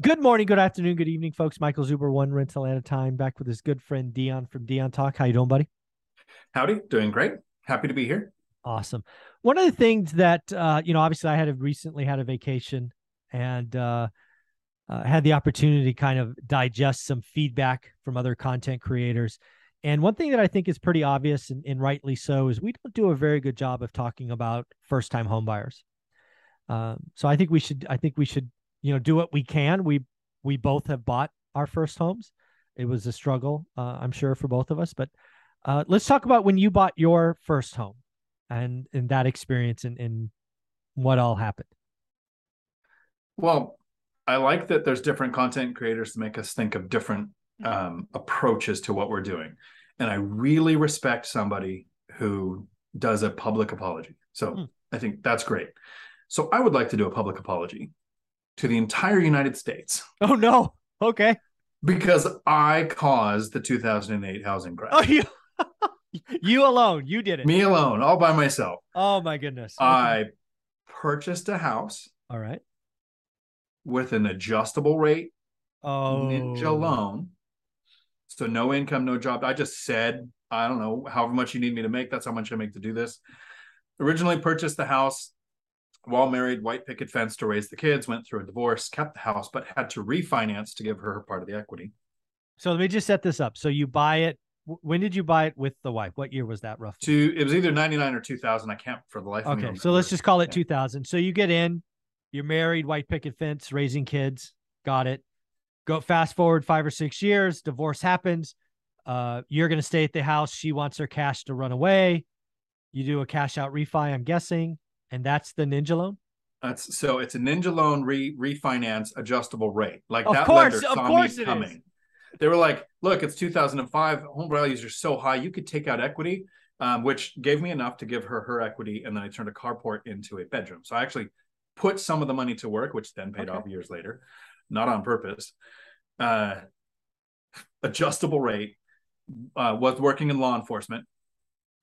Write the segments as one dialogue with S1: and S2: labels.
S1: Good morning, good afternoon, good evening, folks. Michael Zuber, one rental at a time, back with his good friend Dion from Dion Talk. How you doing, buddy?
S2: Howdy, doing great. Happy to be here.
S1: Awesome. One of the things that uh, you know, obviously, I had a, recently had a vacation and uh, uh, had the opportunity to kind of digest some feedback from other content creators. And one thing that I think is pretty obvious and, and rightly so is we don't do a very good job of talking about first-time homebuyers. Um, so I think we should. I think we should you know do what we can. We we both have bought our first homes. It was a struggle uh, i'm sure for both of us but uh, let's talk about when you bought your first home and and that experience and, and what all happened.
S2: Well i like that there's different content creators to make us think of different um, approaches to what we're doing. And i really respect somebody who does a public apology. So hmm. i think that's great. So i would like to do a public apology to the entire United States.
S1: Oh no. Okay.
S2: Because I caused the 2008 housing crash.
S1: Oh, you you alone. You did it.
S2: Me alone, all by myself.
S1: Oh my goodness.
S2: Okay. I purchased a house.
S1: All right.
S2: With an adjustable rate
S1: oh.
S2: ninja loan. So no income, no job. I just said, I don't know, however much you need me to make, that's how much I make to do this. Originally purchased the house while married, white picket fence to raise the kids, went through a divorce, kept the house, but had to refinance to give her her part of the equity.
S1: So let me just set this up. So you buy it. When did you buy it with the wife? What year was that roughly?
S2: To it was either 99 or 2000. I can't for the life
S1: okay,
S2: of me. Okay.
S1: so let's just call it yeah. 2000. So you get in, you're married, white picket fence, raising kids. Got it. Go fast forward five or six years, divorce happens. Uh, you're going to stay at the house. She wants her cash to run away. You do a cash out refi, I'm guessing and that's the ninja loan?
S2: That's so it's a ninja loan re refinance adjustable rate. Like
S1: of
S2: that
S1: course,
S2: lender
S1: of
S2: saw
S1: course
S2: me
S1: coming. Is.
S2: they were like look it's 2005 home values are so high you could take out equity um, which gave me enough to give her her equity and then i turned a carport into a bedroom. So i actually put some of the money to work which then paid okay. off years later not on purpose. Uh, adjustable rate uh, was working in law enforcement.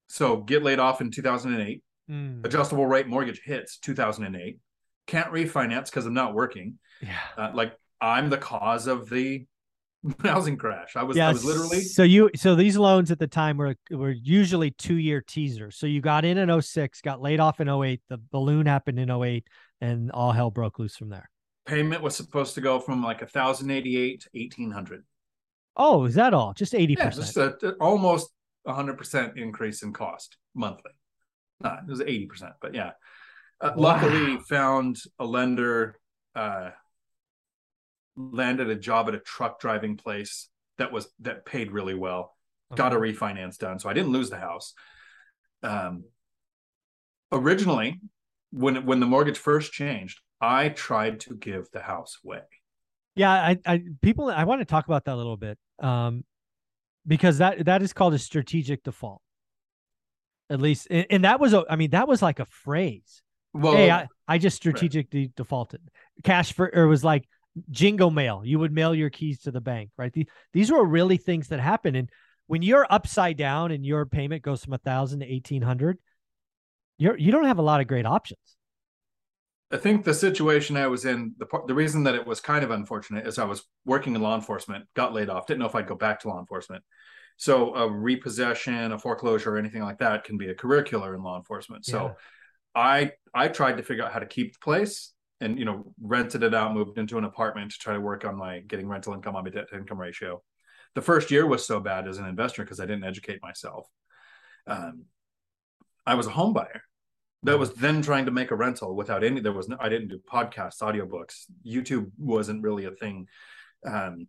S2: So get laid off in 2008
S1: Mm.
S2: Adjustable rate mortgage hits 2008. Can't refinance because I'm not working.
S1: Yeah.
S2: Uh, like I'm the cause of the housing crash. I was, yes. I was literally.
S1: So you, so these loans at the time were were usually two year teasers. So you got in in 06, got laid off in 08. The balloon happened in 08, and all hell broke loose from there.
S2: Payment was supposed to go from like 1,088 to 1,800.
S1: Oh, is that all? Just 80%?
S2: Yeah, just a, almost 100% increase in cost monthly. No, it was 80%, but yeah. Uh, wow. Luckily, found a lender, uh, landed a job at a truck driving place that was that paid really well. Okay. Got a refinance done, so I didn't lose the house. Um, originally, when when the mortgage first changed, I tried to give the house away.
S1: Yeah, I, I people I want to talk about that a little bit, um, because that that is called a strategic default at least and, and that was a, I mean that was like a phrase. Well hey i, I just strategically right. defaulted. Cash for or was like jingle mail. You would mail your keys to the bank right? These, these were really things that happen. And when you're upside down and your payment goes from a thousand to eighteen hundred you're you don't have a lot of great options.
S2: I think the situation I was in, the the reason that it was kind of unfortunate is I was working in law enforcement, got laid off, didn't know if I'd go back to law enforcement. So a repossession, a foreclosure, or anything like that can be a career killer in law enforcement. So yeah. I I tried to figure out how to keep the place and you know rented it out, moved into an apartment to try to work on my getting rental income on my debt to income ratio. The first year was so bad as an investor because I didn't educate myself. Um, I was a home buyer that was then trying to make a rental without any there was no i didn't do podcasts audiobooks youtube wasn't really a thing um,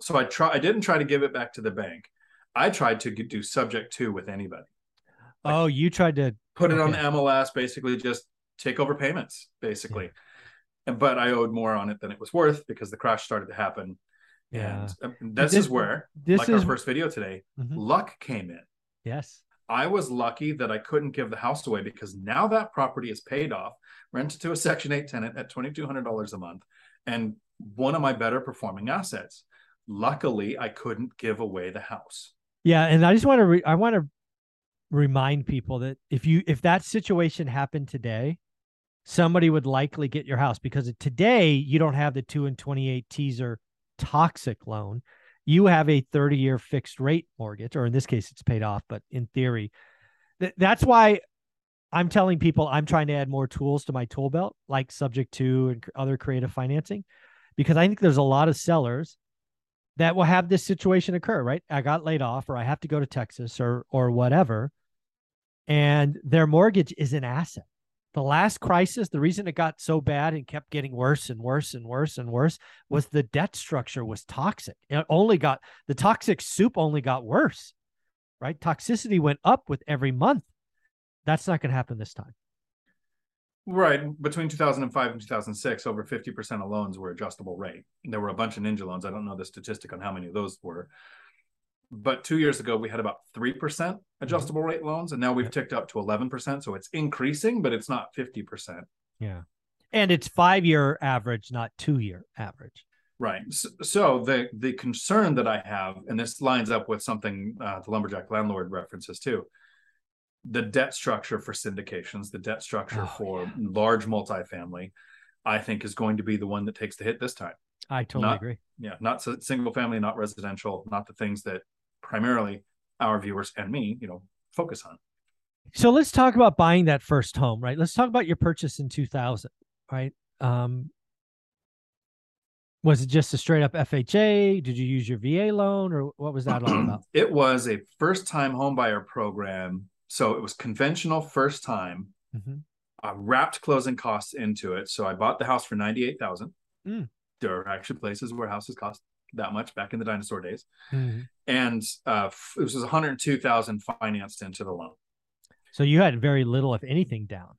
S2: so I try. I didn't try to give it back to the bank. I tried to do subject to with anybody.
S1: Like oh, you tried to
S2: put it on MLS, basically just take over payments, basically. Yeah. But I owed more on it than it was worth because the crash started to happen.
S1: Yeah,
S2: and um, this, this, is where, this like is... our first video today, mm-hmm. luck came in.
S1: Yes,
S2: I was lucky that I couldn't give the house away because now that property is paid off, rented to a Section 8 tenant at $2,200 a month, and one of my better performing assets luckily i couldn't give away the house
S1: yeah and i just want to re- i want to remind people that if you if that situation happened today somebody would likely get your house because today you don't have the 2 and 28 teaser toxic loan. You have a 30 year fixed rate mortgage, or in this case, it's paid off, but in theory, th- that's why I'm telling people I'm trying to add more tools to my tool belt, like subject to and other creative financing, because I think there's a lot of sellers that will have this situation occur, right? I got laid off or I have to go to Texas or or whatever. And their mortgage is an asset. The last crisis, the reason it got so bad and kept getting worse and worse and worse and worse was the debt structure was toxic. It only got the toxic soup only got worse, right? Toxicity went up with every month. That's not going to happen this time.
S2: Right. Between 2005 and 2006, over 50% of loans were adjustable rate. There were a bunch of ninja loans. I don't know the statistic on how many of those were. But two years ago, we had about 3% mm-hmm. adjustable rate loans, and now we've ticked up to 11%. So it's increasing, but it's not 50%.
S1: Yeah. And it's five year average, not two year average.
S2: Right. So, so, the the concern that I have, and this lines up with something uh, the lumberjack landlord references too, the debt structure for syndications, the debt structure oh, for yeah. large multifamily, I think is going to be the one that takes the hit this time.
S1: I totally
S2: not,
S1: agree.
S2: Yeah, not single family, not residential, not the things that primarily our viewers and me, you know, focus on.
S1: So let's talk about buying that first home, right? Let's talk about your purchase in 2000, right? Um, was it just a straight up FHA? Did you use your VA loan or what was that all about?
S2: It was a first time homebuyer program so it was conventional first time. Mm-hmm. I wrapped closing costs into it. So I bought the house for ninety eight thousand. Mm. There are actually places where houses cost that much back in the dinosaur days, mm-hmm. and uh, it was one hundred two thousand financed into the loan.
S1: So you had very little, if anything, down.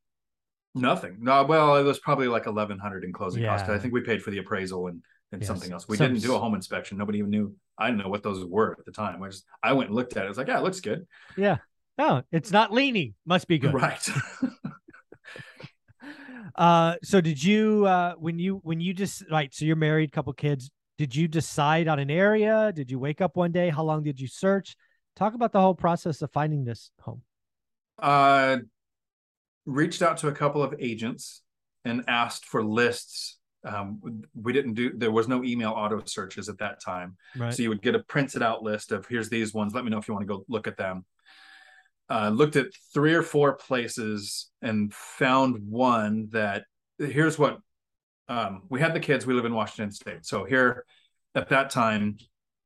S2: Nothing. No, well, it was probably like eleven hundred in closing yeah. costs. I think we paid for the appraisal and and yes. something else. We Some... didn't do a home inspection. Nobody even knew. I didn't know what those were at the time. I just I went and looked at it. I was like, yeah, it looks good.
S1: Yeah. Oh, it's not leaning. Must be good.
S2: Right.
S1: uh so did you uh when you when you just right so you're married couple kids did you decide on an area did you wake up one day how long did you search talk about the whole process of finding this home
S2: uh reached out to a couple of agents and asked for lists um, we didn't do there was no email auto searches at that time right. so you would get a printed out list of here's these ones let me know if you want to go look at them uh, looked at three or four places and found one that here's what um, we had the kids. We live in Washington State, so here at that time,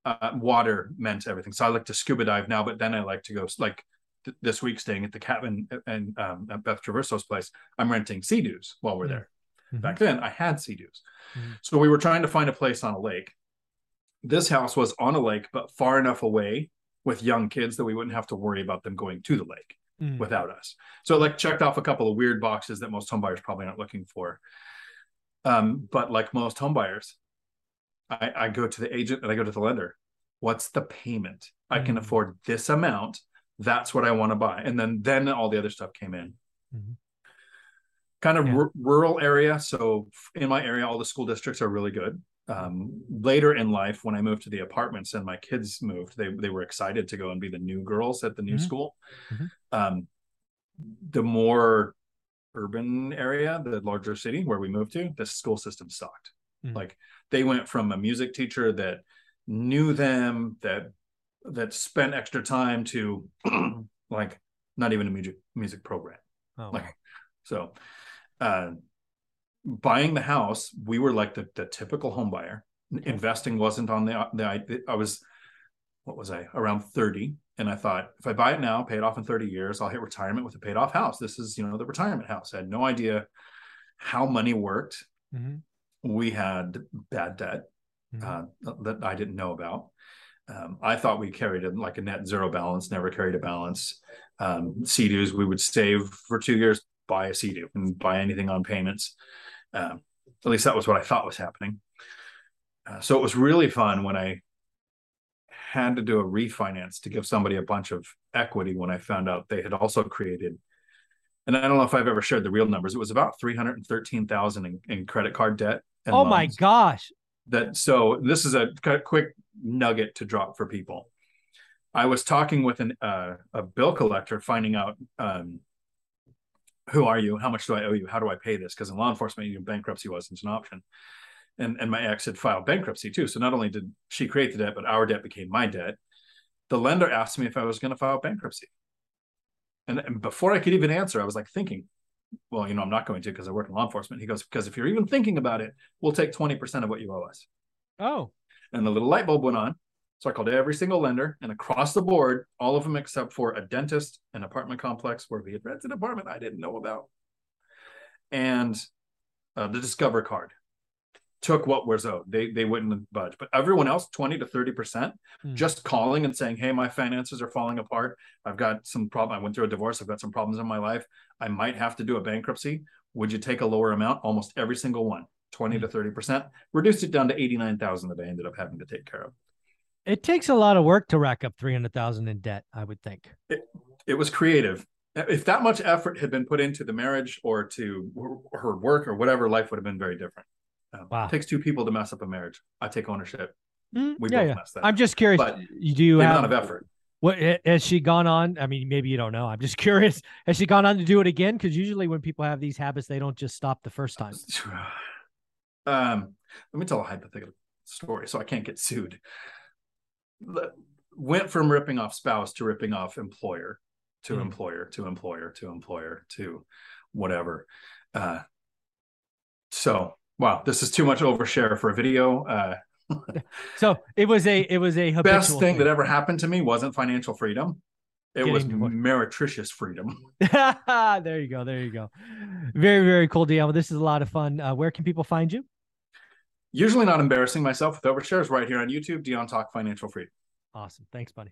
S2: uh, water meant everything. So I like to scuba dive now, but then I like to go like th- this week staying at the cabin and um, at Beth Traverso's place. I'm renting Sea-Doos while we're mm-hmm. there. Mm-hmm. Back then, I had Sea-Doos, mm-hmm. so we were trying to find a place on a lake. This house was on a lake, but far enough away with young kids that we wouldn't have to worry about them going to the lake mm. without us. So like checked off a couple of weird boxes that most homebuyers probably aren't looking for. Um, but like most homebuyers, I, I go to the agent and I go to the lender. What's the payment? Mm. I can mm. afford this amount. That's what I want to buy. And then then all the other stuff came in. Mm-hmm. Kind of yeah. r- rural area. So in my area, all the school districts are really good um, later in life when i moved to the apartments and my kids moved they, they were excited to go and be the new girls at the new mm-hmm. school mm-hmm. Um, the more urban area the larger city where we moved to the school system sucked mm-hmm. like they went from a music teacher that knew them that that spent extra time to like not even a music music program oh, like wow. so uh buying the house, we were like the, the typical home buyer. Investing wasn't on the, the, I was, what was I, around 30. And I thought, if I buy it now, pay it off in 30 years, I'll hit retirement with a paid off house. This is, you know, the retirement house. I had no idea how money worked. Mm-hmm. We had bad debt mm-hmm. uh, that I didn't know about. Um, I thought we carried a, like a net zero balance, never carried a balance. Um, Sea-Doos, we would save for two years, buy a Sea-Doo and buy anything on payments. Um, at least that was what I thought was happening. Uh, so it was really fun when I had to do a refinance to give somebody a bunch of equity when I found out they had also created. And I don't know if I've ever shared the real numbers. It was about three hundred and thirteen thousand in, in credit card debt.
S1: oh my gosh!
S2: That so this is a quick nugget to drop for people. I was talking with an uh, a bill collector, finding out um, who are you? How much do I owe you? How do I pay this? Because in law enforcement, you know, bankruptcy wasn't an option. And and my ex had filed bankruptcy too. So not only did she create the debt, but our debt became my debt. The lender asked me if I was going to file bankruptcy. And, and before I could even answer, I was like thinking, well, you know, I'm not going to because I work in law enforcement. He goes, because if you're even thinking about it, we'll take 20% of what you owe us.
S1: Oh.
S2: And the little light bulb went on. So I called every single lender and across the board, all of them except for a dentist, an apartment complex where we had rented an apartment I didn't know about, and uh, the Discover card took what was owed. They they wouldn't budge. But everyone else, 20 to 30 percent, hmm. just calling and saying, Hey, my finances are falling apart. I've got some problem. I went through a divorce. I've got some problems in my life. I might have to do a bankruptcy. Would you take a lower amount? Almost every single one, 20 hmm. to 30 percent. Reduced it down to 89,000 that I ended up having to take care of.
S1: It takes a lot of work to rack up 300,000 in debt, I would think.
S2: It, it was creative. If that much effort had been put into the marriage or to her work or whatever, life would have been very different. Um, wow. It takes two people to mess up a marriage. I take ownership.
S1: Mm, we yeah, both yeah. messed that. I'm just curious. But do you
S2: the
S1: have
S2: amount of effort?
S1: What has she gone on? I mean, maybe you don't know. I'm just curious. Has she gone on to do it again? Because usually when people have these habits, they don't just stop the first time.
S2: Um, let me tell a hypothetical story so I can't get sued. Went from ripping off spouse to ripping off employer to mm. employer to employer to employer to whatever. Uh, so wow, this is too much overshare for a video. Uh,
S1: so it was a it was a
S2: best thing, thing, that ever happened to me wasn't financial freedom. It was meretricious freedom.
S1: there you go. There you go. Very very cool, Dion. Well, this is a lot of fun. Uh, where can people find you?
S2: Usually not embarrassing myself with overshares right here on YouTube. Dion Talk Financial Freedom.
S1: Awesome. Thanks, buddy.